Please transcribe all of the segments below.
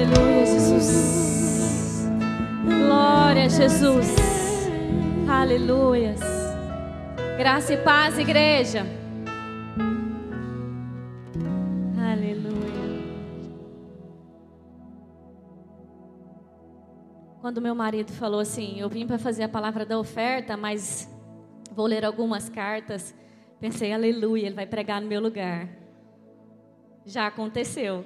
Aleluia, Jesus. Glória Jesus. Aleluia. Graça e paz, igreja. Aleluia. Quando meu marido falou assim, eu vim para fazer a palavra da oferta, mas vou ler algumas cartas. Pensei, aleluia, ele vai pregar no meu lugar. Já aconteceu.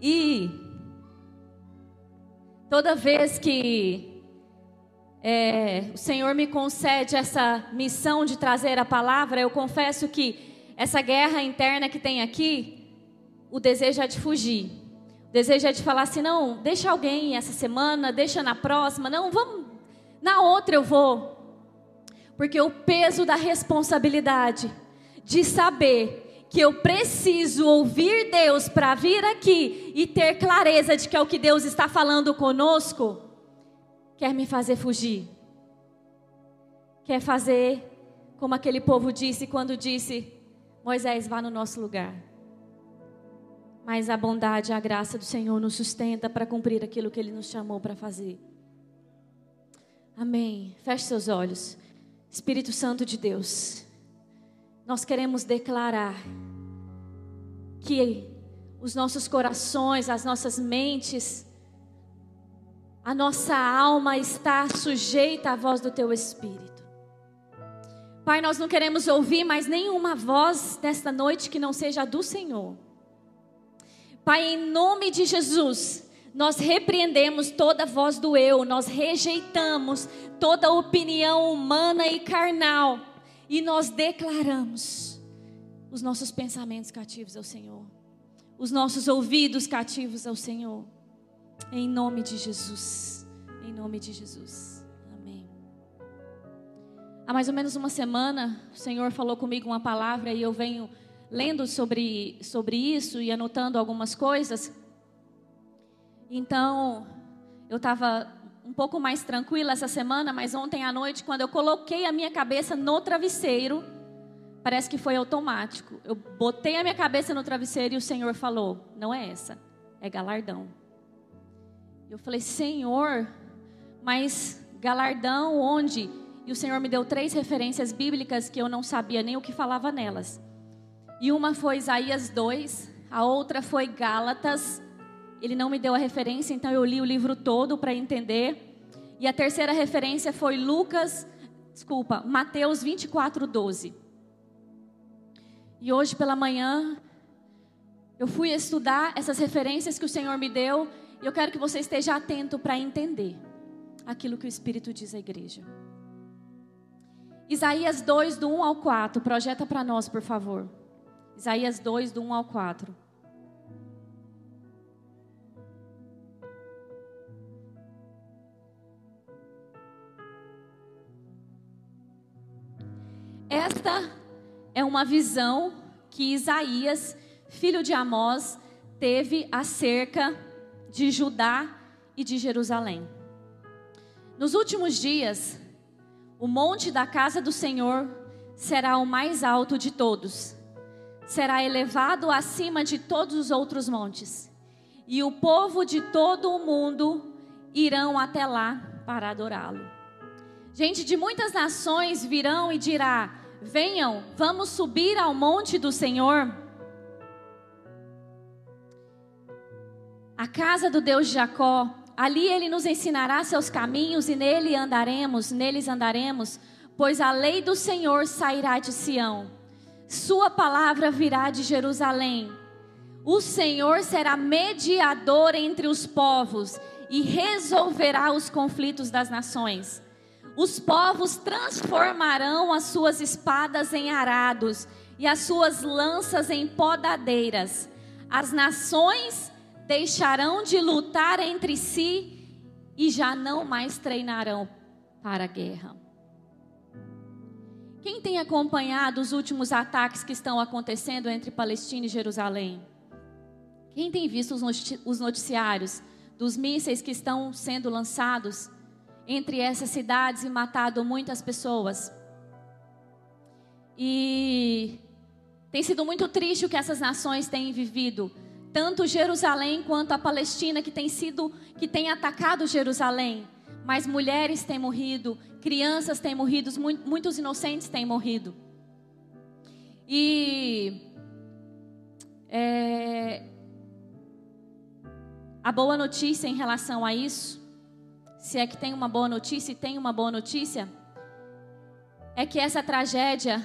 E toda vez que é, o Senhor me concede essa missão de trazer a palavra, eu confesso que essa guerra interna que tem aqui, o desejo é de fugir. O desejo é de falar assim: não, deixa alguém essa semana, deixa na próxima, não, vamos, na outra eu vou. Porque o peso da responsabilidade de saber que eu preciso ouvir Deus para vir aqui e ter clareza de que é o que Deus está falando conosco, quer me fazer fugir. Quer fazer como aquele povo disse quando disse: Moisés, vá no nosso lugar. Mas a bondade e a graça do Senhor nos sustenta para cumprir aquilo que Ele nos chamou para fazer. Amém. Feche seus olhos. Espírito Santo de Deus nós queremos declarar que os nossos corações, as nossas mentes, a nossa alma está sujeita à voz do Teu Espírito. Pai, nós não queremos ouvir mais nenhuma voz nesta noite que não seja do Senhor. Pai, em nome de Jesus, nós repreendemos toda voz do eu, nós rejeitamos toda opinião humana e carnal e nós declaramos os nossos pensamentos cativos ao Senhor, os nossos ouvidos cativos ao Senhor, em nome de Jesus, em nome de Jesus, amém. Há mais ou menos uma semana, o Senhor falou comigo uma palavra e eu venho lendo sobre, sobre isso e anotando algumas coisas. Então, eu estava um pouco mais tranquila essa semana, mas ontem à noite, quando eu coloquei a minha cabeça no travesseiro, parece que foi automático. Eu botei a minha cabeça no travesseiro e o Senhor falou: Não é essa, é galardão. Eu falei: Senhor, mas galardão onde? E o Senhor me deu três referências bíblicas que eu não sabia nem o que falava nelas. E uma foi Isaías 2, a outra foi Gálatas ele não me deu a referência, então eu li o livro todo para entender. E a terceira referência foi Lucas, desculpa, Mateus 24, 12. E hoje pela manhã, eu fui estudar essas referências que o Senhor me deu. E eu quero que você esteja atento para entender aquilo que o Espírito diz à igreja. Isaías 2, do 1 ao 4. Projeta para nós, por favor. Isaías 2, do 1 ao 4. Esta é uma visão que Isaías, filho de Amós, teve acerca de Judá e de Jerusalém. Nos últimos dias, o monte da casa do Senhor será o mais alto de todos, será elevado acima de todos os outros montes, e o povo de todo o mundo irão até lá para adorá-lo. Gente de muitas nações virão e dirá: Venham, vamos subir ao monte do Senhor. A casa do Deus de Jacó, ali ele nos ensinará seus caminhos e nele andaremos, neles andaremos, pois a lei do Senhor sairá de Sião. Sua palavra virá de Jerusalém. O Senhor será mediador entre os povos e resolverá os conflitos das nações. Os povos transformarão as suas espadas em arados e as suas lanças em podadeiras. As nações deixarão de lutar entre si e já não mais treinarão para a guerra. Quem tem acompanhado os últimos ataques que estão acontecendo entre Palestina e Jerusalém? Quem tem visto os noticiários dos mísseis que estão sendo lançados? Entre essas cidades e matado muitas pessoas. E tem sido muito triste o que essas nações têm vivido. tanto Jerusalém quanto a Palestina que tem sido que tem atacado Jerusalém. Mas mulheres têm morrido, crianças têm morrido, muitos inocentes têm morrido. E é, a boa notícia em relação a isso, se é que tem uma boa notícia e tem uma boa notícia, é que essa tragédia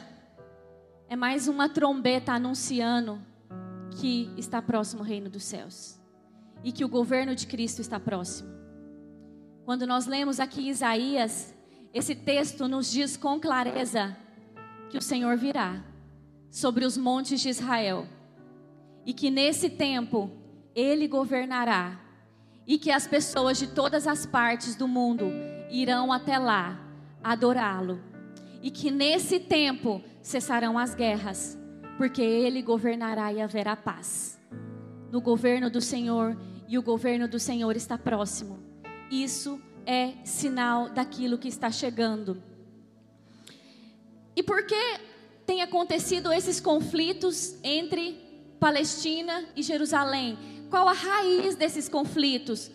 é mais uma trombeta anunciando que está próximo o reino dos céus e que o governo de Cristo está próximo. Quando nós lemos aqui Isaías, esse texto nos diz com clareza que o Senhor virá sobre os montes de Israel e que nesse tempo ele governará e que as pessoas de todas as partes do mundo irão até lá adorá-lo e que nesse tempo cessarão as guerras, porque ele governará e haverá paz. No governo do Senhor e o governo do Senhor está próximo. Isso é sinal daquilo que está chegando. E por que tem acontecido esses conflitos entre Palestina e Jerusalém? Qual a raiz desses conflitos?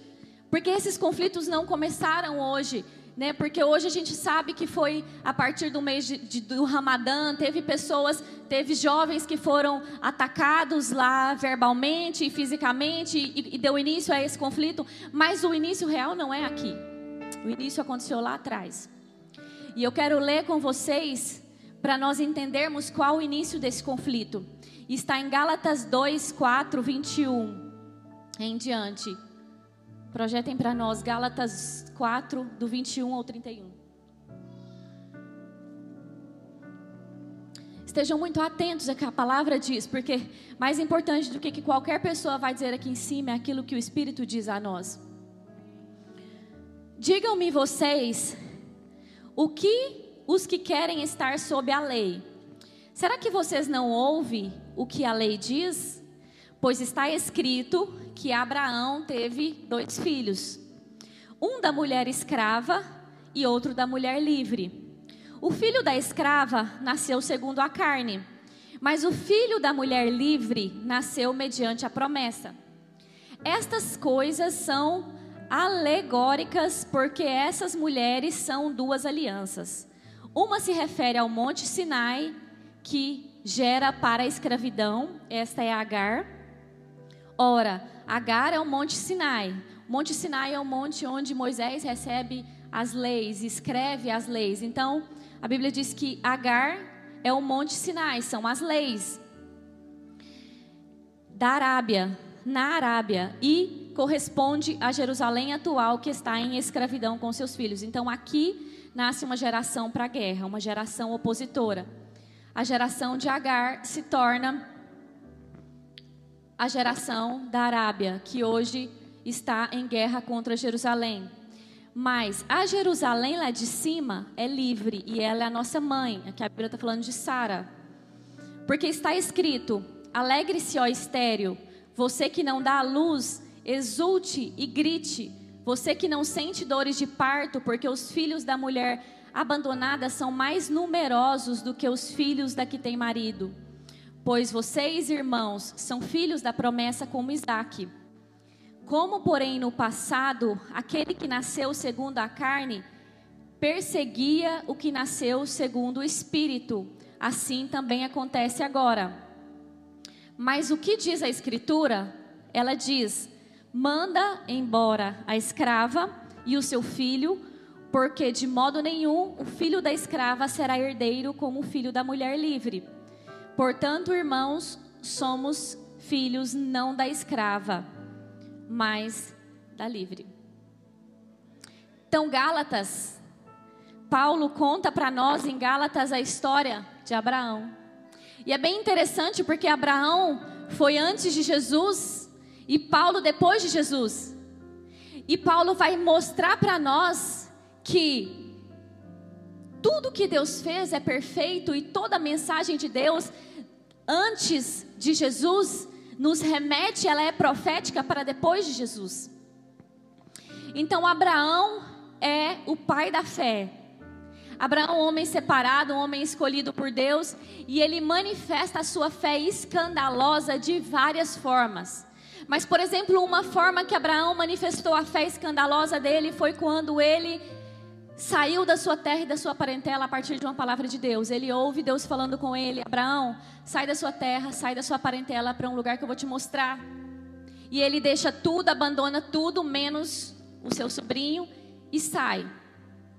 Porque esses conflitos não começaram hoje, né? Porque hoje a gente sabe que foi a partir do mês de, de, do Ramadã, teve pessoas, teve jovens que foram atacados lá verbalmente e fisicamente e, e deu início a esse conflito, mas o início real não é aqui. O início aconteceu lá atrás. E eu quero ler com vocês para nós entendermos qual o início desse conflito. Está em Gálatas 2, 4, 21 em diante. Projetem para nós Gálatas 4, do 21 ao 31. Estejam muito atentos ao que a palavra diz, porque mais importante do que, que qualquer pessoa vai dizer aqui em cima é aquilo que o Espírito diz a nós. Digam-me vocês, o que os que querem estar sob a lei, será que vocês não ouvem o que a lei diz? Pois está escrito que Abraão teve dois filhos, um da mulher escrava e outro da mulher livre. O filho da escrava nasceu segundo a carne, mas o filho da mulher livre nasceu mediante a promessa. Estas coisas são alegóricas porque essas mulheres são duas alianças. Uma se refere ao Monte Sinai, que gera para a escravidão, esta é Agar. Ora, Agar é o Monte Sinai. O Monte Sinai é o monte onde Moisés recebe as leis, escreve as leis. Então, a Bíblia diz que Agar é o Monte Sinai, são as leis da Arábia, na Arábia, e corresponde a Jerusalém atual que está em escravidão com seus filhos. Então, aqui nasce uma geração para a guerra, uma geração opositora. A geração de Agar se torna a geração da Arábia, que hoje está em guerra contra Jerusalém. Mas a Jerusalém lá de cima é livre e ela é a nossa mãe. Aqui a Bíblia está falando de Sara. Porque está escrito: Alegre-se, ó estéreo, você que não dá a luz, exulte e grite. Você que não sente dores de parto, porque os filhos da mulher abandonada são mais numerosos do que os filhos da que tem marido. Pois vocês, irmãos, são filhos da promessa como Isaac. Como, porém, no passado, aquele que nasceu segundo a carne perseguia o que nasceu segundo o espírito, assim também acontece agora. Mas o que diz a Escritura? Ela diz: manda embora a escrava e o seu filho, porque de modo nenhum o filho da escrava será herdeiro como o filho da mulher livre. Portanto, irmãos, somos filhos não da escrava, mas da livre. Então, Gálatas, Paulo conta para nós em Gálatas a história de Abraão. E é bem interessante porque Abraão foi antes de Jesus e Paulo depois de Jesus. E Paulo vai mostrar para nós que tudo que Deus fez é perfeito e toda a mensagem de Deus antes de Jesus nos remete, ela é profética para depois de Jesus. Então Abraão é o pai da fé. Abraão, um homem separado, um homem escolhido por Deus, e ele manifesta a sua fé escandalosa de várias formas. Mas, por exemplo, uma forma que Abraão manifestou a fé escandalosa dele foi quando ele saiu da sua terra e da sua parentela a partir de uma palavra de Deus. Ele ouve Deus falando com ele: Abraão, sai da sua terra, sai da sua parentela para um lugar que eu vou te mostrar. E ele deixa tudo, abandona tudo, menos o seu sobrinho, e sai.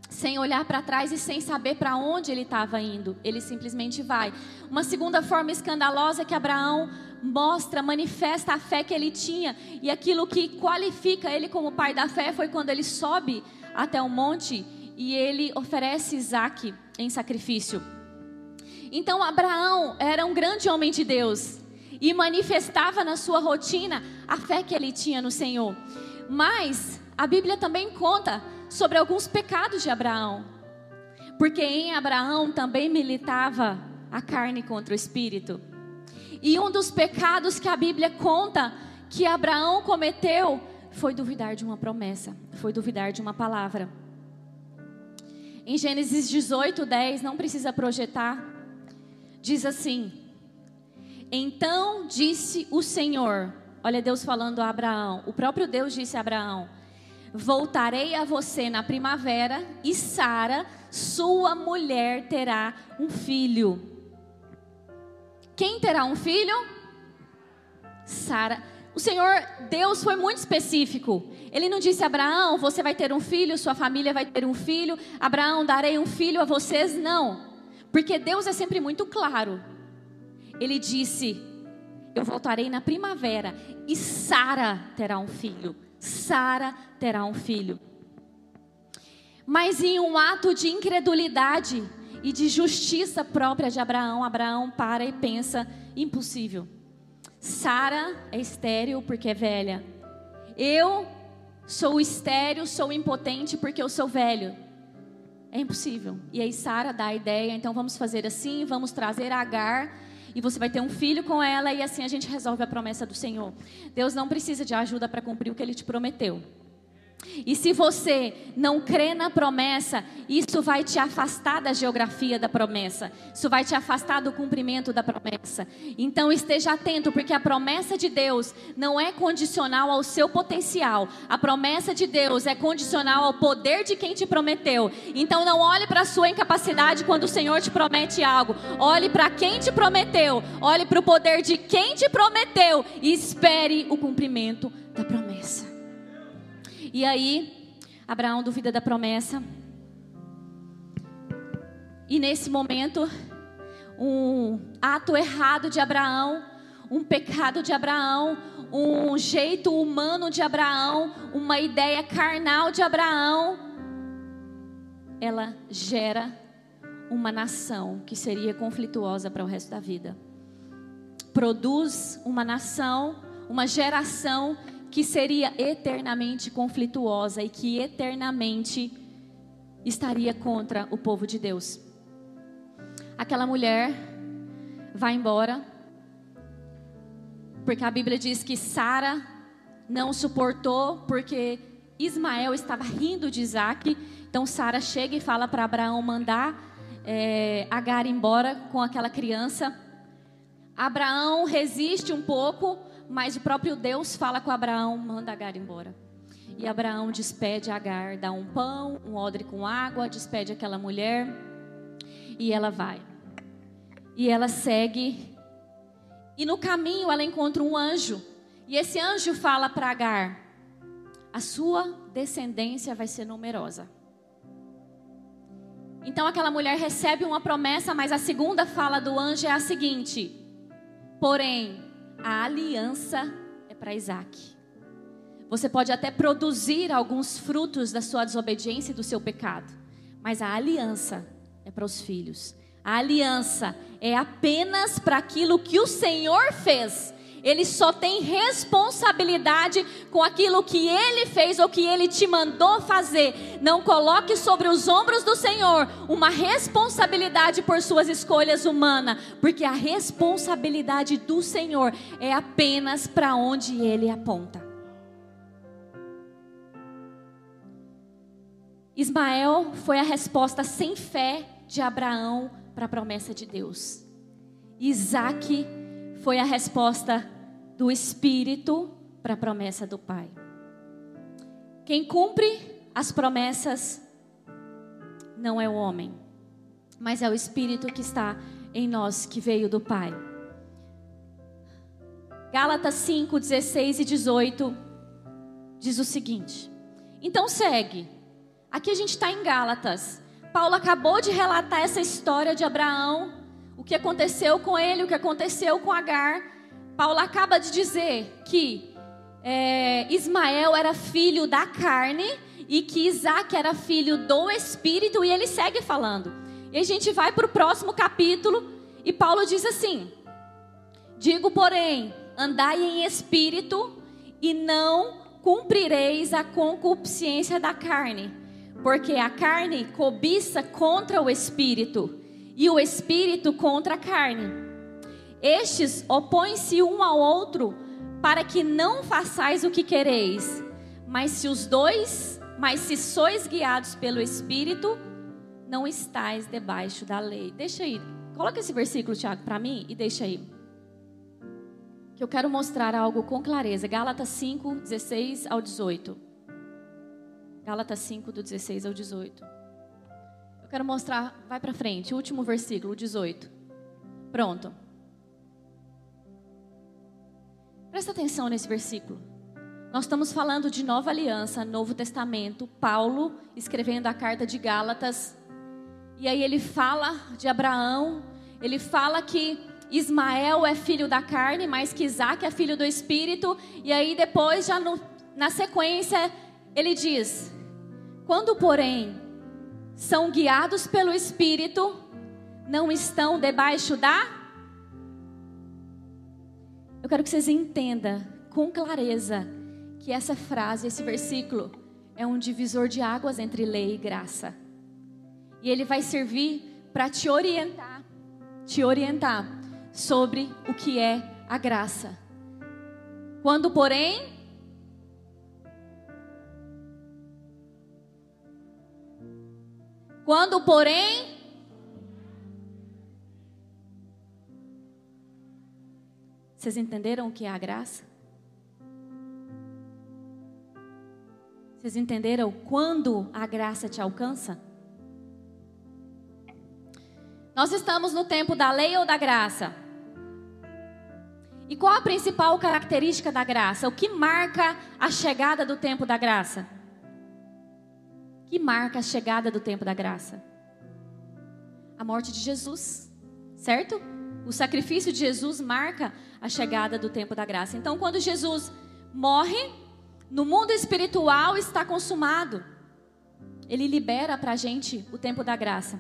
Sem olhar para trás e sem saber para onde ele estava indo. Ele simplesmente vai. Uma segunda forma escandalosa é que Abraão mostra, manifesta a fé que ele tinha. E aquilo que qualifica ele como pai da fé foi quando ele sobe até o monte e ele oferece Isaac em sacrifício. Então Abraão era um grande homem de Deus e manifestava na sua rotina a fé que ele tinha no Senhor. Mas a Bíblia também conta sobre alguns pecados de Abraão. Porque em Abraão também militava a carne contra o espírito. E um dos pecados que a Bíblia conta que Abraão cometeu foi duvidar de uma promessa, foi duvidar de uma palavra. Em Gênesis 18, 10, não precisa projetar, diz assim: Então disse o Senhor, olha Deus falando a Abraão, o próprio Deus disse a Abraão: Voltarei a você na primavera e Sara, sua mulher, terá um filho. Quem terá um filho? Sara. O Senhor Deus foi muito específico. Ele não disse Abraão, você vai ter um filho, sua família vai ter um filho. Abraão, darei um filho a vocês. Não, porque Deus é sempre muito claro. Ele disse: Eu voltarei na primavera e Sara terá um filho. Sara terá um filho. Mas em um ato de incredulidade e de justiça própria de Abraão, Abraão para e pensa: impossível. Sara é estéril porque é velha. Eu sou estéril, sou impotente porque eu sou velho. É impossível. E aí Sara dá a ideia, então vamos fazer assim, vamos trazer Agar e você vai ter um filho com ela e assim a gente resolve a promessa do Senhor. Deus não precisa de ajuda para cumprir o que ele te prometeu. E se você não crê na promessa, isso vai te afastar da geografia da promessa. Isso vai te afastar do cumprimento da promessa. Então esteja atento, porque a promessa de Deus não é condicional ao seu potencial. A promessa de Deus é condicional ao poder de quem te prometeu. Então não olhe para a sua incapacidade quando o Senhor te promete algo. Olhe para quem te prometeu. Olhe para o poder de quem te prometeu e espere o cumprimento. E aí, Abraão duvida da promessa. E nesse momento, um ato errado de Abraão, um pecado de Abraão, um jeito humano de Abraão, uma ideia carnal de Abraão, ela gera uma nação que seria conflituosa para o resto da vida. Produz uma nação, uma geração que seria eternamente conflituosa e que eternamente estaria contra o povo de Deus. Aquela mulher vai embora, porque a Bíblia diz que Sara não suportou, porque Ismael estava rindo de Isaac. Então Sara chega e fala para Abraão mandar é, Agar embora com aquela criança. Abraão resiste um pouco, mas o próprio Deus fala com Abraão, manda Agar embora. E Abraão despede Agar, dá um pão, um odre com água, despede aquela mulher e ela vai. E ela segue. E no caminho ela encontra um anjo. E esse anjo fala para Agar: A sua descendência vai ser numerosa. Então aquela mulher recebe uma promessa, mas a segunda fala do anjo é a seguinte: Porém, a aliança é para Isaac. Você pode até produzir alguns frutos da sua desobediência e do seu pecado, mas a aliança é para os filhos. A aliança é apenas para aquilo que o Senhor fez ele só tem responsabilidade com aquilo que ele fez ou que ele te mandou fazer. Não coloque sobre os ombros do Senhor uma responsabilidade por suas escolhas humanas, porque a responsabilidade do Senhor é apenas para onde ele aponta. Ismael foi a resposta sem fé de Abraão para a promessa de Deus. Isaac foi a resposta do Espírito para a promessa do Pai. Quem cumpre as promessas não é o homem, mas é o Espírito que está em nós, que veio do Pai. Gálatas 5, 16 e 18 diz o seguinte: Então segue. Aqui a gente está em Gálatas. Paulo acabou de relatar essa história de Abraão, o que aconteceu com ele, o que aconteceu com Agar. Paulo acaba de dizer que é, Ismael era filho da carne e que Isaac era filho do Espírito, e ele segue falando. E a gente vai para o próximo capítulo, e Paulo diz assim: Digo, porém, andai em espírito, e não cumprireis a concupiscência da carne, porque a carne cobiça contra o espírito, e o espírito contra a carne. Estes opõem-se um ao outro para que não façais o que quereis. Mas se os dois, mas se sois guiados pelo Espírito, não estáis debaixo da lei. Deixa aí, coloca esse versículo, Tiago, para mim e deixa aí. Que eu quero mostrar algo com clareza. Gálatas 5, 16 ao 18. Gálatas 5, do 16 ao 18. Eu quero mostrar, vai para frente, último versículo, o 18. Pronto. Presta atenção nesse versículo. Nós estamos falando de nova aliança, Novo Testamento, Paulo escrevendo a carta de Gálatas. E aí ele fala de Abraão, ele fala que Ismael é filho da carne, mas que Isaac é filho do espírito. E aí depois, já no, na sequência, ele diz: Quando, porém, são guiados pelo espírito, não estão debaixo da eu quero que vocês entendam com clareza que essa frase, esse versículo, é um divisor de águas entre lei e graça. E ele vai servir para te orientar, te orientar sobre o que é a graça. Quando, porém, quando, porém, Vocês entenderam o que é a graça? Vocês entenderam quando a graça te alcança? Nós estamos no tempo da lei ou da graça? E qual a principal característica da graça? O que marca a chegada do tempo da graça? Que marca a chegada do tempo da graça? A morte de Jesus, certo? O sacrifício de Jesus marca a chegada do tempo da graça. Então, quando Jesus morre, no mundo espiritual está consumado. Ele libera para a gente o tempo da graça.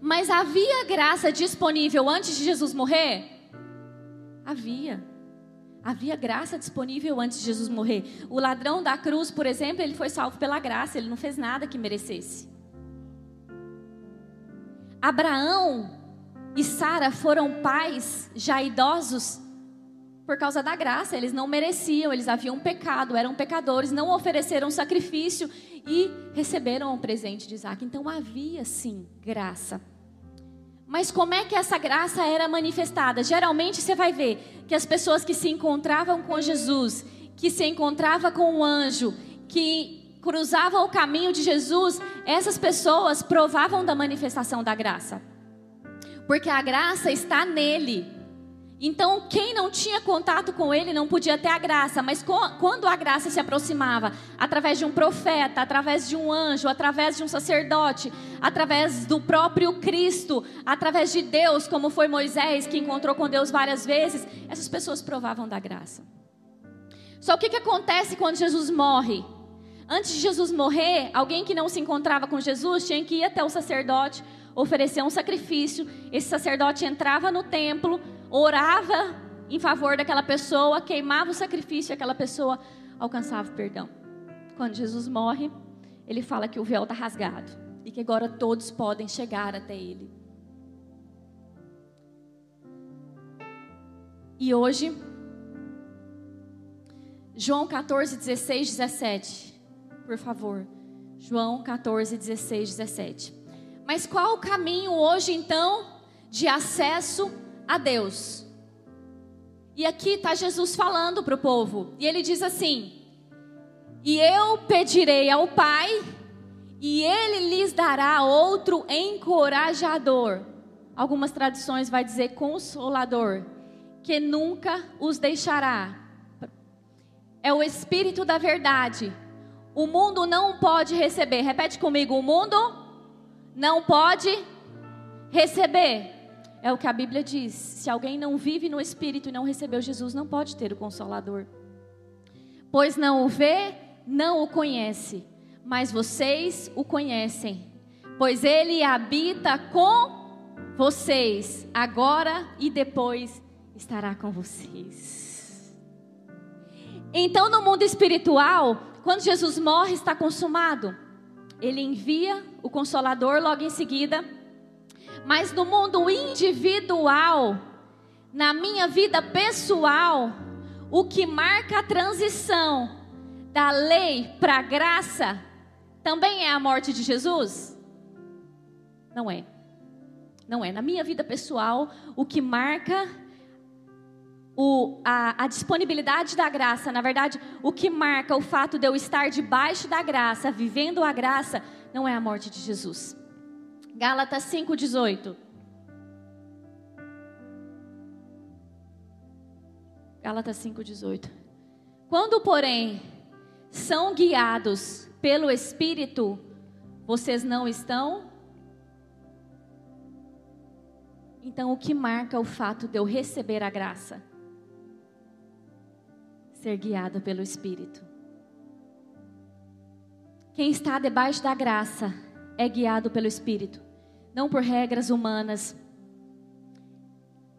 Mas havia graça disponível antes de Jesus morrer? Havia. Havia graça disponível antes de Jesus morrer. O ladrão da cruz, por exemplo, ele foi salvo pela graça, ele não fez nada que merecesse. Abraão e Sara foram pais já idosos por causa da graça, eles não mereciam, eles haviam pecado, eram pecadores, não ofereceram sacrifício e receberam o presente de Isaac. Então havia sim graça. Mas como é que essa graça era manifestada? Geralmente você vai ver que as pessoas que se encontravam com Jesus, que se encontrava com o anjo, que cruzavam o caminho de Jesus, essas pessoas provavam da manifestação da graça porque a graça está nele. Então, quem não tinha contato com ele não podia ter a graça, mas quando a graça se aproximava, através de um profeta, através de um anjo, através de um sacerdote, através do próprio Cristo, através de Deus, como foi Moisés, que encontrou com Deus várias vezes, essas pessoas provavam da graça. Só o que, que acontece quando Jesus morre? Antes de Jesus morrer, alguém que não se encontrava com Jesus tinha que ir até o sacerdote oferecer um sacrifício. Esse sacerdote entrava no templo, orava em favor daquela pessoa, queimava o sacrifício aquela pessoa alcançava o perdão. Quando Jesus morre, ele fala que o véu está rasgado e que agora todos podem chegar até ele. E hoje, João 14, 16, 17. Por favor. João 14, 16, 17. Mas qual o caminho hoje então de acesso a Deus? E aqui está Jesus falando para o povo. E ele diz assim: E eu pedirei ao Pai, e ele lhes dará outro encorajador. Algumas tradições vai dizer consolador, que nunca os deixará. É o Espírito da verdade. O mundo não pode receber. Repete comigo: o mundo não pode receber. É o que a Bíblia diz. Se alguém não vive no Espírito e não recebeu Jesus, não pode ter o Consolador. Pois não o vê, não o conhece, mas vocês o conhecem, pois ele habita com vocês, agora e depois estará com vocês. Então, no mundo espiritual, quando Jesus morre, está consumado. Ele envia o Consolador logo em seguida mas no mundo individual, na minha vida pessoal, o que marca a transição da lei para a graça também é a morte de Jesus? Não é. Não é. Na minha vida pessoal, o que marca o, a, a, disponibilidade da graça, na verdade, o que marca o fato de eu estar debaixo da graça, vivendo a graça, não é a morte de Jesus. Gálatas 5,18. Gálatas 5,18. Quando, porém, são guiados pelo Espírito, vocês não estão? Então, o que marca o fato de eu receber a graça? Ser guiado pelo Espírito. Quem está debaixo da graça é guiado pelo Espírito, não por regras humanas.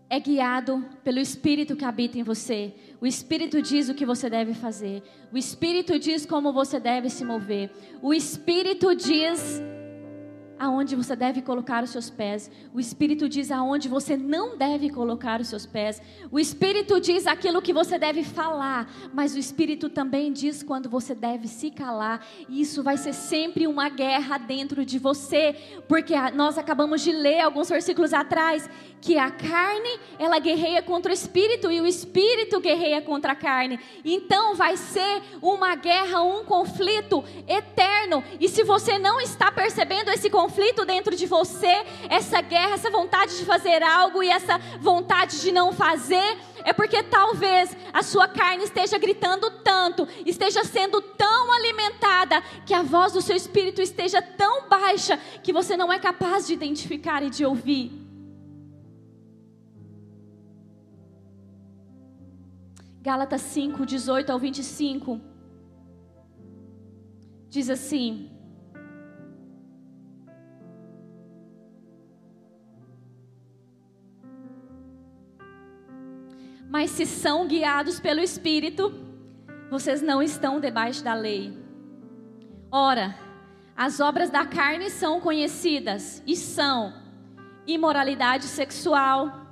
É guiado pelo Espírito que habita em você. O Espírito diz o que você deve fazer. O Espírito diz como você deve se mover. O Espírito diz aonde você deve colocar os seus pés. O Espírito diz aonde você não deve colocar os seus pés. O Espírito diz aquilo que você deve falar, mas o Espírito também diz quando você deve se calar. E isso vai ser sempre uma guerra dentro de você, porque nós acabamos de ler alguns versículos atrás que a carne, ela guerreia contra o espírito e o espírito guerreia contra a carne. Então vai ser uma guerra, um conflito eterno. E se você não está percebendo esse conflito dentro de você, essa guerra, essa vontade de fazer algo e essa vontade de não fazer, é porque talvez a sua carne esteja gritando tanto, esteja sendo tão alimentada, que a voz do seu espírito esteja tão baixa que você não é capaz de identificar e de ouvir. Gálatas 5, 18 ao 25. Diz assim: Mas se são guiados pelo Espírito, vocês não estão debaixo da lei. Ora, as obras da carne são conhecidas e são imoralidade sexual,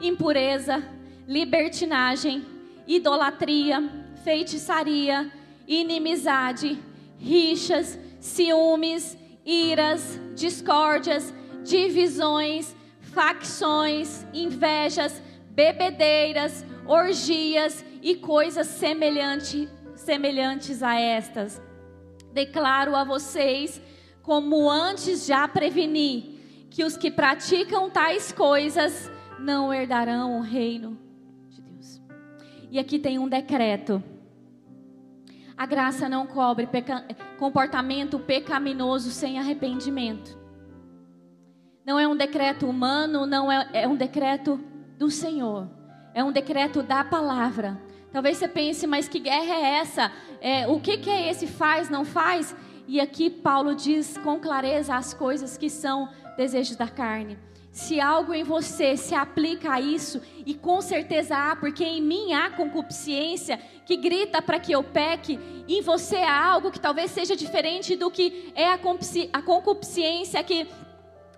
impureza, libertinagem, idolatria, feitiçaria, inimizade, rixas, ciúmes, iras, discórdias, divisões, facções, invejas, bebedeiras, orgias e coisas semelhante, semelhantes a estas. Declaro a vocês, como antes já preveni, que os que praticam tais coisas não herdarão o reino e aqui tem um decreto. A graça não cobre peca... comportamento pecaminoso sem arrependimento. Não é um decreto humano, não é, é um decreto do Senhor. É um decreto da palavra. Talvez você pense, mas que guerra é essa? É, o que, que é esse faz, não faz? E aqui Paulo diz com clareza as coisas que são desejos da carne. Se algo em você se aplica a isso, e com certeza há, porque em mim há concupiscência que grita para que eu peque, em você há algo que talvez seja diferente do que é a concupiscência que,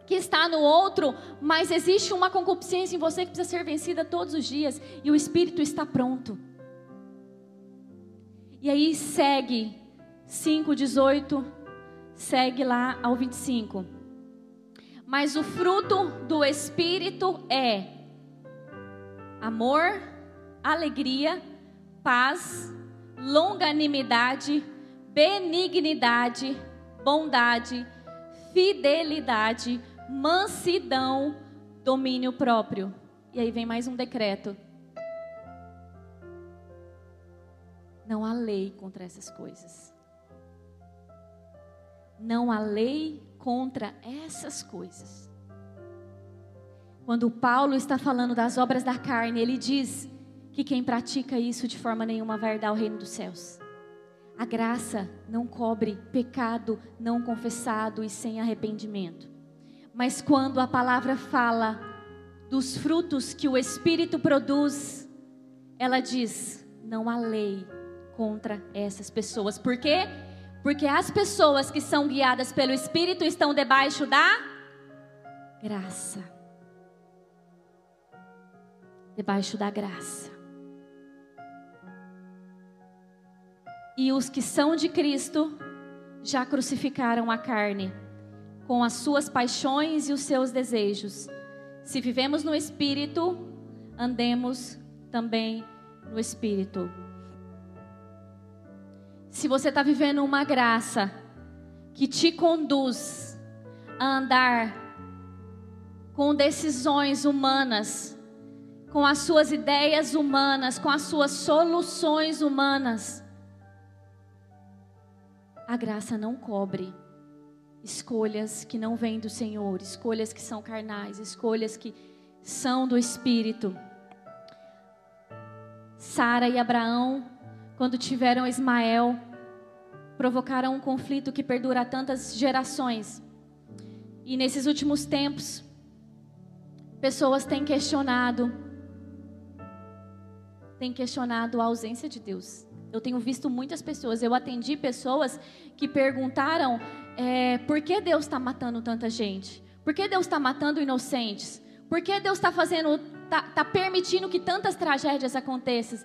que está no outro, mas existe uma concupiscência em você que precisa ser vencida todos os dias, e o Espírito está pronto. E aí segue 5,18, segue lá ao 25. Mas o fruto do Espírito é amor, alegria, paz, longanimidade, benignidade, bondade, fidelidade, mansidão, domínio próprio. E aí vem mais um decreto. Não há lei contra essas coisas. Não há lei contra essas coisas. Quando Paulo está falando das obras da carne, ele diz que quem pratica isso de forma nenhuma vai herdar o reino dos céus. A graça não cobre pecado não confessado e sem arrependimento. Mas quando a palavra fala dos frutos que o Espírito produz, ela diz: não há lei contra essas pessoas. Por quê? Porque as pessoas que são guiadas pelo Espírito estão debaixo da graça. Debaixo da graça. E os que são de Cristo já crucificaram a carne com as suas paixões e os seus desejos. Se vivemos no Espírito, andemos também no Espírito. Se você está vivendo uma graça que te conduz a andar com decisões humanas, com as suas ideias humanas, com as suas soluções humanas, a graça não cobre escolhas que não vêm do Senhor, escolhas que são carnais, escolhas que são do Espírito. Sara e Abraão, quando tiveram Ismael, provocaram um conflito que perdura tantas gerações. E nesses últimos tempos, pessoas têm questionado, têm questionado a ausência de Deus. Eu tenho visto muitas pessoas, eu atendi pessoas que perguntaram é, por que Deus está matando tanta gente? Por que Deus está matando inocentes? Por que Deus está fazendo, está tá permitindo que tantas tragédias aconteçam?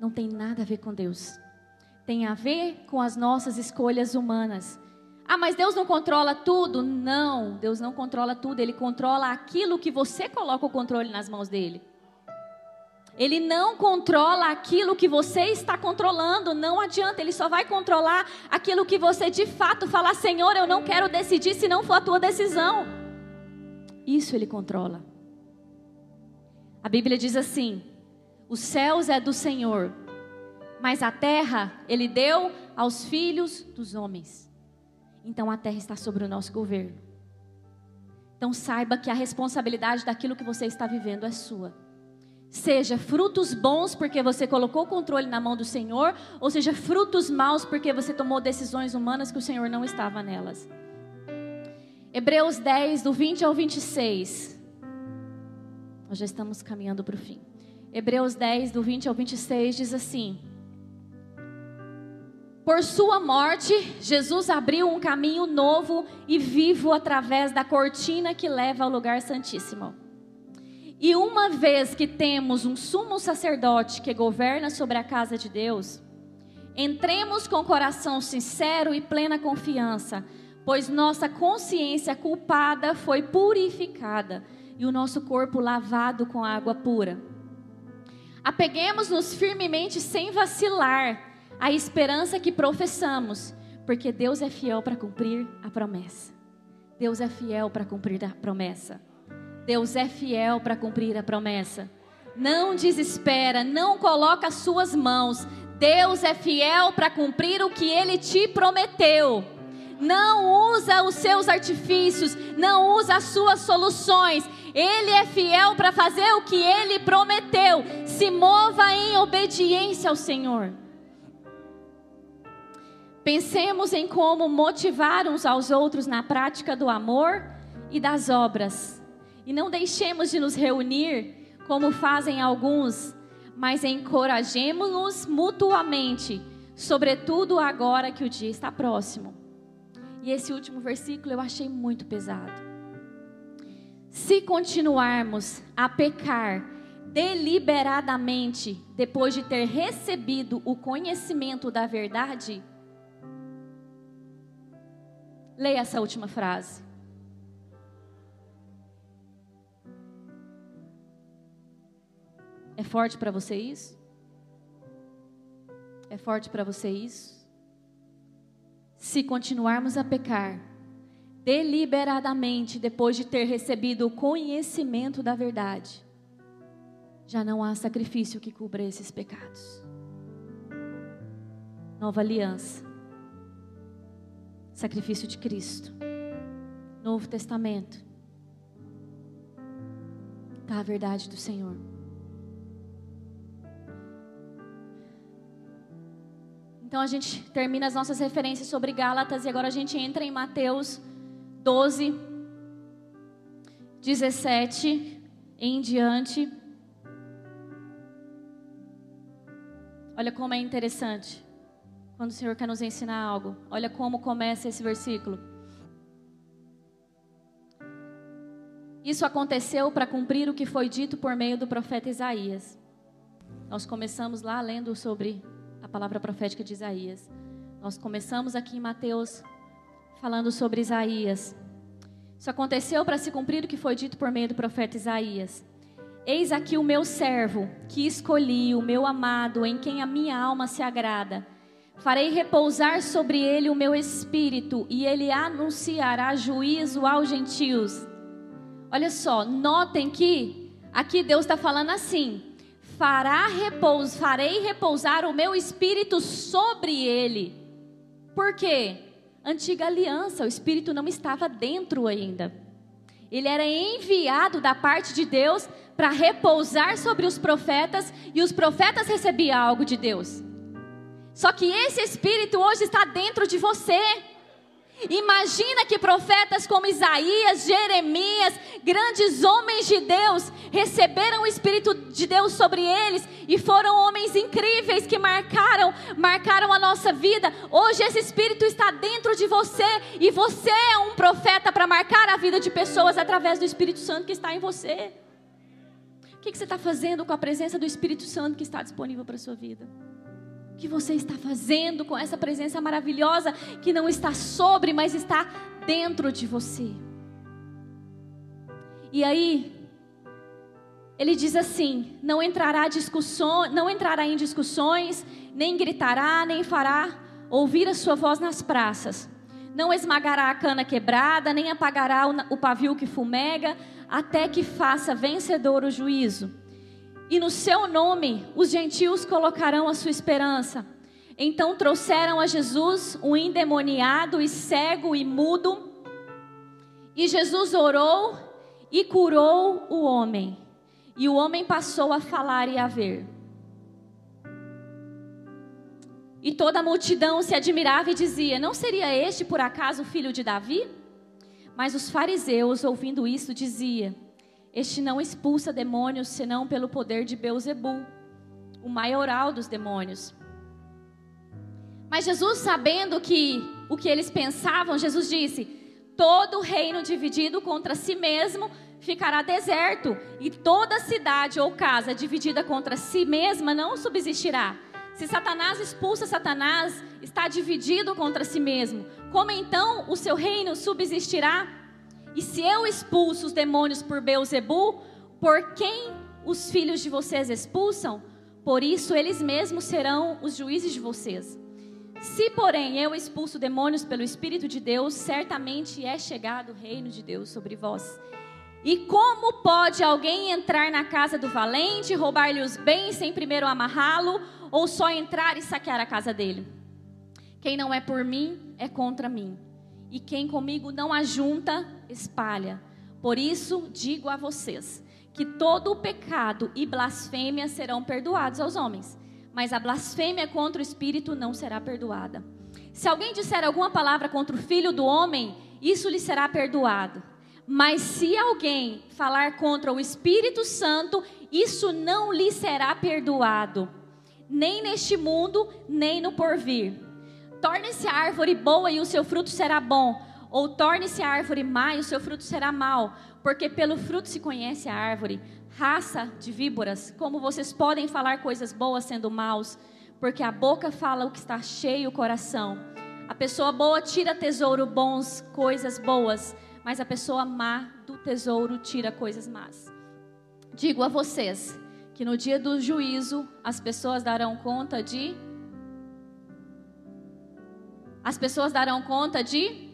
Não tem nada a ver com Deus. Tem a ver com as nossas escolhas humanas. Ah, mas Deus não controla tudo? Não, Deus não controla tudo. Ele controla aquilo que você coloca o controle nas mãos dele. Ele não controla aquilo que você está controlando, não adianta, ele só vai controlar aquilo que você de fato falar, Senhor, eu não quero decidir se não for a tua decisão. Isso ele controla. A Bíblia diz assim: os céus é do Senhor, mas a terra ele deu aos filhos dos homens. Então a terra está sobre o nosso governo. Então saiba que a responsabilidade daquilo que você está vivendo é sua. Seja frutos bons porque você colocou o controle na mão do Senhor, ou seja frutos maus porque você tomou decisões humanas que o Senhor não estava nelas. Hebreus 10, do 20 ao 26. Nós já estamos caminhando para o fim. Hebreus 10, do 20 ao 26 diz assim: Por sua morte, Jesus abriu um caminho novo e vivo através da cortina que leva ao lugar santíssimo e uma vez que temos um sumo sacerdote que governa sobre a casa de Deus, entremos com coração sincero e plena confiança, pois nossa consciência culpada foi purificada e o nosso corpo lavado com água pura. Apeguemos-nos firmemente sem vacilar à esperança que professamos, porque Deus é fiel para cumprir a promessa. Deus é fiel para cumprir a promessa. Deus é fiel para cumprir a promessa. Não desespera, não coloca as suas mãos. Deus é fiel para cumprir o que ele te prometeu. Não usa os seus artifícios, não usa as suas soluções. Ele é fiel para fazer o que ele prometeu. Se mova em obediência ao Senhor. Pensemos em como motivar uns aos outros na prática do amor e das obras. E não deixemos de nos reunir como fazem alguns, mas encorajemos-nos mutuamente, sobretudo agora que o dia está próximo. E esse último versículo eu achei muito pesado. Se continuarmos a pecar deliberadamente depois de ter recebido o conhecimento da verdade, leia essa última frase. É forte para você isso? É forte para você isso? Se continuarmos a pecar deliberadamente depois de ter recebido o conhecimento da verdade, já não há sacrifício que cubra esses pecados. Nova aliança. Sacrifício de Cristo. Novo Testamento. Está a verdade do Senhor. Então a gente termina as nossas referências sobre Gálatas e agora a gente entra em Mateus 12, 17 em diante. Olha como é interessante quando o Senhor quer nos ensinar algo. Olha como começa esse versículo. Isso aconteceu para cumprir o que foi dito por meio do profeta Isaías. Nós começamos lá lendo sobre a palavra profética de Isaías. Nós começamos aqui em Mateus falando sobre Isaías. Isso aconteceu para se cumprir o que foi dito por meio do profeta Isaías. Eis aqui o meu servo, que escolhi, o meu amado, em quem a minha alma se agrada. Farei repousar sobre ele o meu espírito, e ele anunciará juízo aos gentios. Olha só, notem que aqui Deus está falando assim: fará repouso, farei repousar o meu espírito sobre ele. Por quê? Antiga aliança, o espírito não estava dentro ainda. Ele era enviado da parte de Deus para repousar sobre os profetas e os profetas recebiam algo de Deus. Só que esse espírito hoje está dentro de você. Imagina que profetas como Isaías, Jeremias, grandes homens de Deus, receberam o Espírito de Deus sobre eles e foram homens incríveis que marcaram, marcaram a nossa vida. Hoje esse Espírito está dentro de você e você é um profeta para marcar a vida de pessoas através do Espírito Santo que está em você. O que você está fazendo com a presença do Espírito Santo que está disponível para a sua vida? Que você está fazendo com essa presença maravilhosa que não está sobre, mas está dentro de você? E aí, ele diz assim: não entrará não entrará em discussões, nem gritará, nem fará ouvir a sua voz nas praças. Não esmagará a cana quebrada, nem apagará o pavio que fumega, até que faça vencedor o juízo e no seu nome os gentios colocarão a sua esperança. Então trouxeram a Jesus um endemoniado e cego e mudo. E Jesus orou e curou o homem. E o homem passou a falar e a ver. E toda a multidão se admirava e dizia: Não seria este por acaso o filho de Davi? Mas os fariseus, ouvindo isso, diziam: este não expulsa demônios senão pelo poder de Beuzebu, o maioral dos demônios. Mas Jesus, sabendo que o que eles pensavam, Jesus disse: Todo reino dividido contra si mesmo ficará deserto, e toda cidade ou casa dividida contra si mesma não subsistirá. Se Satanás expulsa Satanás, está dividido contra si mesmo. Como então o seu reino subsistirá? E se eu expulso os demônios por Beuzebu, por quem os filhos de vocês expulsam? Por isso eles mesmos serão os juízes de vocês. Se, porém, eu expulso demônios pelo Espírito de Deus, certamente é chegado o reino de Deus sobre vós. E como pode alguém entrar na casa do valente, roubar-lhe os bens sem primeiro amarrá-lo, ou só entrar e saquear a casa dele? Quem não é por mim, é contra mim e quem comigo não ajunta, espalha. Por isso digo a vocês que todo o pecado e blasfêmia serão perdoados aos homens, mas a blasfêmia contra o Espírito não será perdoada. Se alguém disser alguma palavra contra o Filho do Homem, isso lhe será perdoado. Mas se alguém falar contra o Espírito Santo, isso não lhe será perdoado, nem neste mundo, nem no porvir. Torne-se a árvore boa e o seu fruto será bom, ou torne-se a árvore má e o seu fruto será mau, porque pelo fruto se conhece a árvore. Raça de víboras, como vocês podem falar coisas boas sendo maus, porque a boca fala o que está cheio o coração. A pessoa boa tira tesouro bons, coisas boas, mas a pessoa má do tesouro tira coisas más. Digo a vocês que no dia do juízo as pessoas darão conta de as pessoas darão conta de.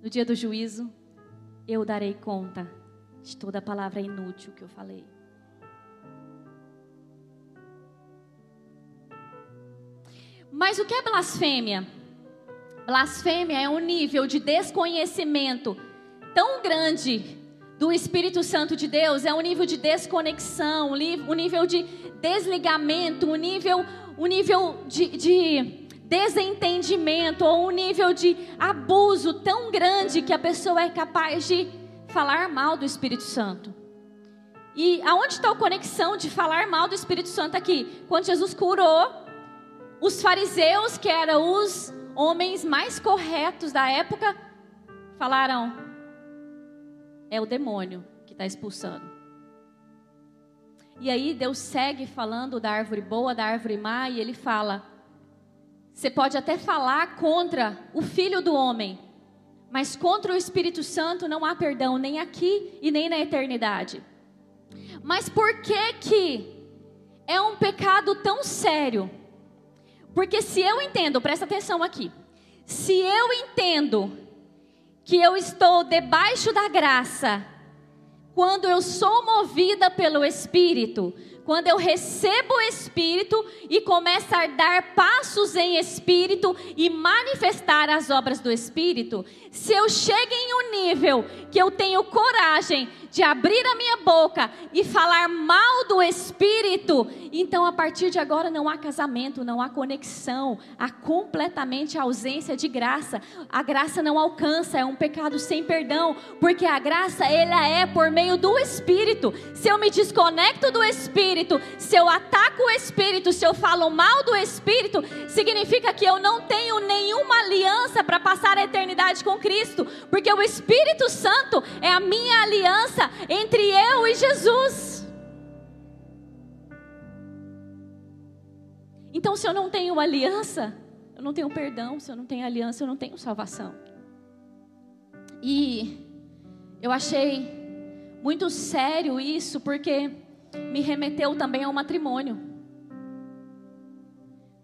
No dia do juízo, eu darei conta de toda a palavra inútil que eu falei. Mas o que é blasfêmia? Blasfêmia é um nível de desconhecimento tão grande do Espírito Santo de Deus, é um nível de desconexão, um nível de desligamento, um nível, um nível de, de desentendimento ou um nível de abuso tão grande que a pessoa é capaz de falar mal do Espírito Santo. E aonde está a conexão de falar mal do Espírito Santo aqui? Quando Jesus curou os fariseus, que eram os homens mais corretos da época, falaram: é o demônio que está expulsando. E aí Deus segue falando da árvore boa, da árvore má, e ele fala: você pode até falar contra o filho do homem, mas contra o Espírito Santo não há perdão, nem aqui e nem na eternidade. Mas por que que é um pecado tão sério? Porque se eu entendo, presta atenção aqui. Se eu entendo que eu estou debaixo da graça, quando eu sou movida pelo Espírito, quando eu recebo o Espírito e começo a dar passos em Espírito e manifestar as obras do Espírito, se eu chego em um nível que eu tenho coragem de abrir a minha boca e falar mal do Espírito, então a partir de agora não há casamento, não há conexão, há completamente ausência de graça. A graça não alcança, é um pecado sem perdão, porque a graça ela é por meio do Espírito. Se eu me desconecto do Espírito, se eu ataco o Espírito, se eu falo mal do Espírito, significa que eu não tenho nenhuma aliança para passar a eternidade com Cristo, porque o Espírito Santo é a minha aliança entre eu e Jesus. Então, se eu não tenho aliança, eu não tenho perdão. Se eu não tenho aliança, eu não tenho salvação. E eu achei muito sério isso, porque me remeteu também ao matrimônio.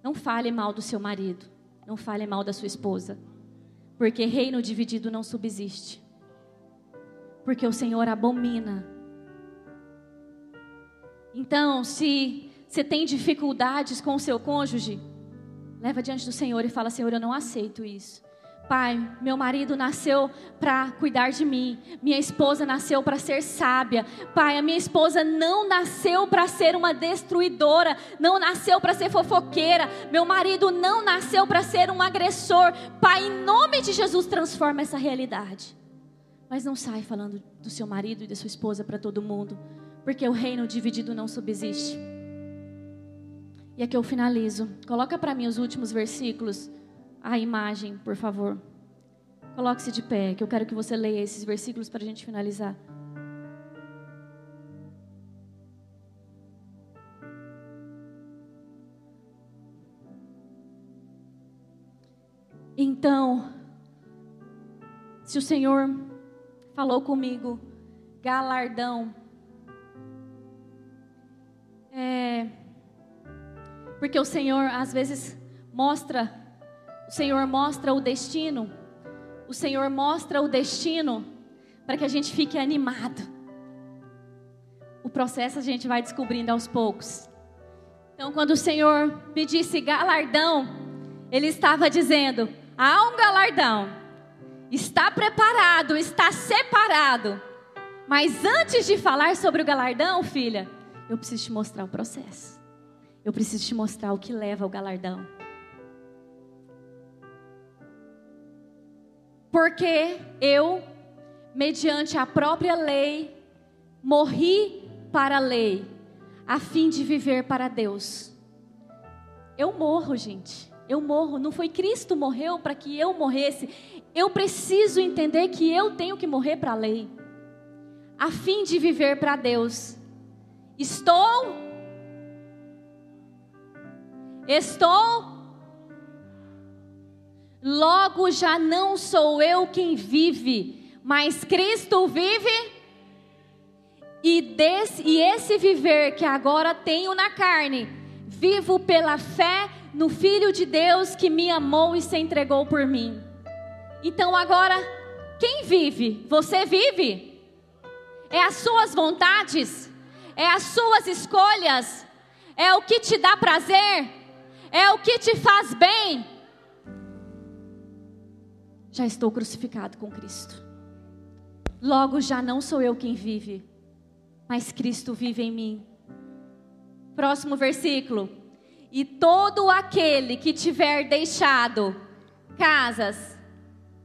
Não fale mal do seu marido, não fale mal da sua esposa, porque reino dividido não subsiste porque o Senhor abomina. Então, se você tem dificuldades com o seu cônjuge, leva diante do Senhor e fala: Senhor, eu não aceito isso. Pai, meu marido nasceu para cuidar de mim. Minha esposa nasceu para ser sábia. Pai, a minha esposa não nasceu para ser uma destruidora, não nasceu para ser fofoqueira. Meu marido não nasceu para ser um agressor. Pai, em nome de Jesus, transforma essa realidade. Mas não sai falando do seu marido e da sua esposa para todo mundo, porque o reino dividido não subsiste. E aqui eu finalizo. Coloca para mim os últimos versículos, a imagem, por favor. Coloque-se de pé, que eu quero que você leia esses versículos para a gente finalizar. Então, se o Senhor falou comigo, galardão. É, porque o Senhor às vezes mostra, o Senhor mostra o destino, o Senhor mostra o destino para que a gente fique animado. O processo a gente vai descobrindo aos poucos. Então, quando o Senhor me disse galardão, Ele estava dizendo: há um galardão está preparado, está separado. Mas antes de falar sobre o galardão, filha, eu preciso te mostrar o processo. Eu preciso te mostrar o que leva ao galardão. Porque eu, mediante a própria lei, morri para a lei, a fim de viver para Deus. Eu morro, gente. Eu morro. Não foi Cristo morreu para que eu morresse. Eu preciso entender que eu tenho que morrer para a lei, a fim de viver para Deus. Estou. Estou. Logo já não sou eu quem vive, mas Cristo vive. E, desse, e esse viver que agora tenho na carne, Vivo pela fé no Filho de Deus que me amou e se entregou por mim. Então agora, quem vive? Você vive? É as suas vontades? É as suas escolhas? É o que te dá prazer? É o que te faz bem? Já estou crucificado com Cristo. Logo já não sou eu quem vive, mas Cristo vive em mim. Próximo versículo. E todo aquele que tiver deixado casas,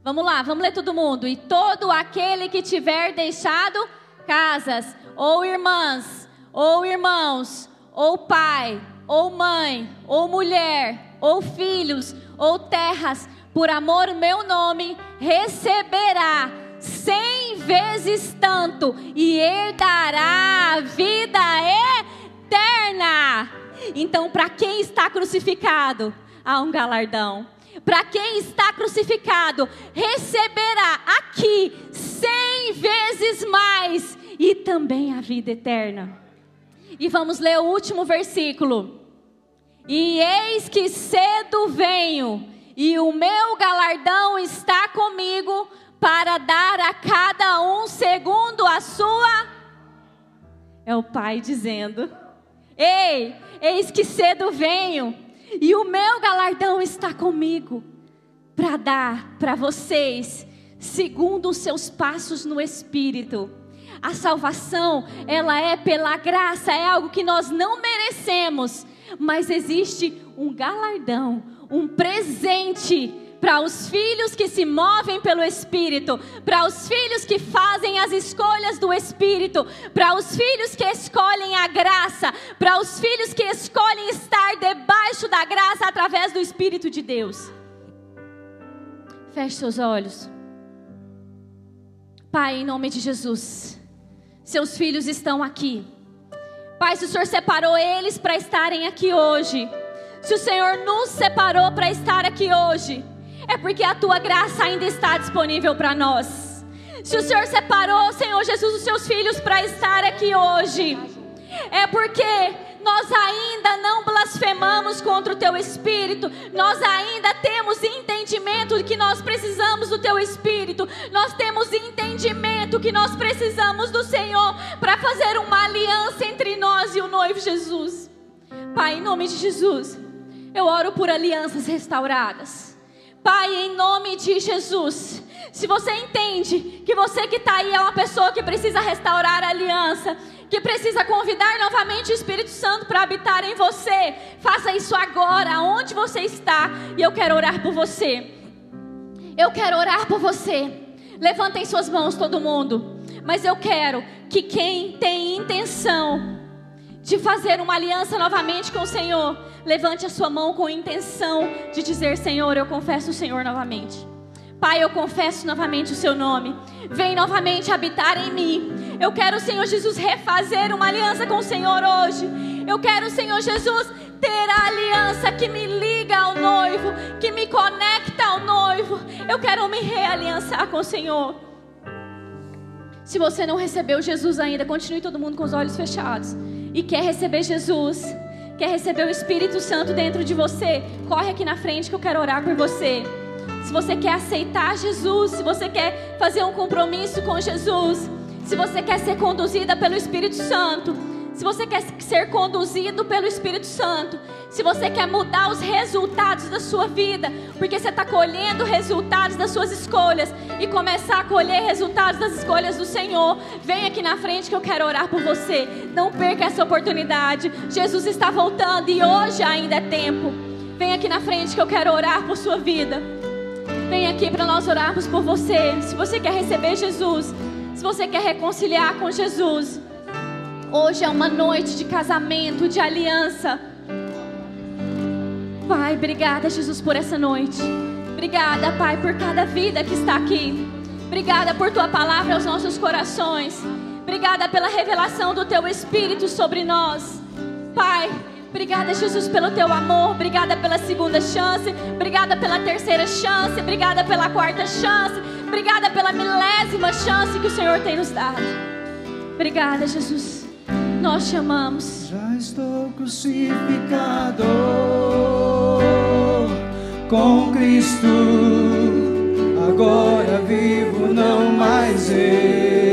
vamos lá, vamos ler todo mundo. E todo aquele que tiver deixado casas, ou irmãs, ou irmãos, ou pai, ou mãe, ou mulher, ou filhos, ou terras, por amor ao meu nome, receberá cem vezes tanto e herdará a vida eterna. Então, para quem está crucificado, há um galardão. Para quem está crucificado, receberá aqui cem vezes mais e também a vida eterna. E vamos ler o último versículo. E eis que cedo venho, e o meu galardão está comigo para dar a cada um segundo a sua. É o Pai dizendo: Ei, eis que cedo venho, e o meu galardão está comigo para dar para vocês, segundo os seus passos no Espírito. A salvação, ela é pela graça, é algo que nós não merecemos, mas existe um galardão, um presente para os filhos que se movem pelo Espírito, para os filhos que fazem as escolhas do Espírito, para os filhos que escolhem a graça, para os filhos que escolhem estar debaixo da graça através do Espírito de Deus. Feche seus olhos. Pai, em nome de Jesus. Seus filhos estão aqui. Pai, se o Senhor separou eles para estarem aqui hoje, se o Senhor nos separou para estar aqui hoje, é porque a tua graça ainda está disponível para nós. Se o Senhor separou, Senhor Jesus, os seus filhos para estar aqui hoje, é porque nós ainda não blasfemamos contra o teu espírito, nós ainda temos entendimento de que nós precisamos do teu espírito, nós temos entendimento que nós precisamos do Senhor para fazer uma aliança entre nós e o noivo Jesus. Pai, em nome de Jesus, eu oro por alianças restauradas. Pai, em nome de Jesus, se você entende que você que está aí é uma pessoa que precisa restaurar a aliança, que precisa convidar novamente o Espírito Santo para habitar em você, faça isso agora, aonde você está, e eu quero orar por você. Eu quero orar por você. Levantem suas mãos, todo mundo. Mas eu quero que quem tem intenção de fazer uma aliança novamente com o Senhor, levante a sua mão com intenção de dizer: Senhor, eu confesso o Senhor novamente. Pai, eu confesso novamente o seu nome. Vem novamente habitar em mim. Eu quero, Senhor Jesus, refazer uma aliança com o Senhor hoje. Eu quero, Senhor Jesus, ter a aliança que me liga ao noivo, que me conecta ao noivo. Eu quero me realiançar com o Senhor. Se você não recebeu Jesus ainda, continue todo mundo com os olhos fechados. E quer receber Jesus, quer receber o Espírito Santo dentro de você, corre aqui na frente que eu quero orar por você. Se você quer aceitar Jesus, se você quer fazer um compromisso com Jesus, se você quer ser conduzida pelo Espírito Santo, se você quer ser conduzido pelo Espírito Santo, se você quer mudar os resultados da sua vida, porque você está colhendo resultados das suas escolhas e começar a colher resultados das escolhas do Senhor, vem aqui na frente que eu quero orar por você. Não perca essa oportunidade. Jesus está voltando e hoje ainda é tempo. Vem aqui na frente que eu quero orar por sua vida. Vem aqui para nós orarmos por você. Se você quer receber Jesus, se você quer reconciliar com Jesus, hoje é uma noite de casamento, de aliança. Pai, obrigada, Jesus, por essa noite. Obrigada, Pai, por cada vida que está aqui. Obrigada por tua palavra aos nossos corações. Obrigada pela revelação do teu Espírito sobre nós. Pai, Obrigada, Jesus, pelo teu amor. Obrigada pela segunda chance. Obrigada pela terceira chance. Obrigada pela quarta chance. Obrigada pela milésima chance que o Senhor tem nos dado. Obrigada, Jesus. Nós te amamos. estou crucificado com Cristo. Agora vivo, não mais eu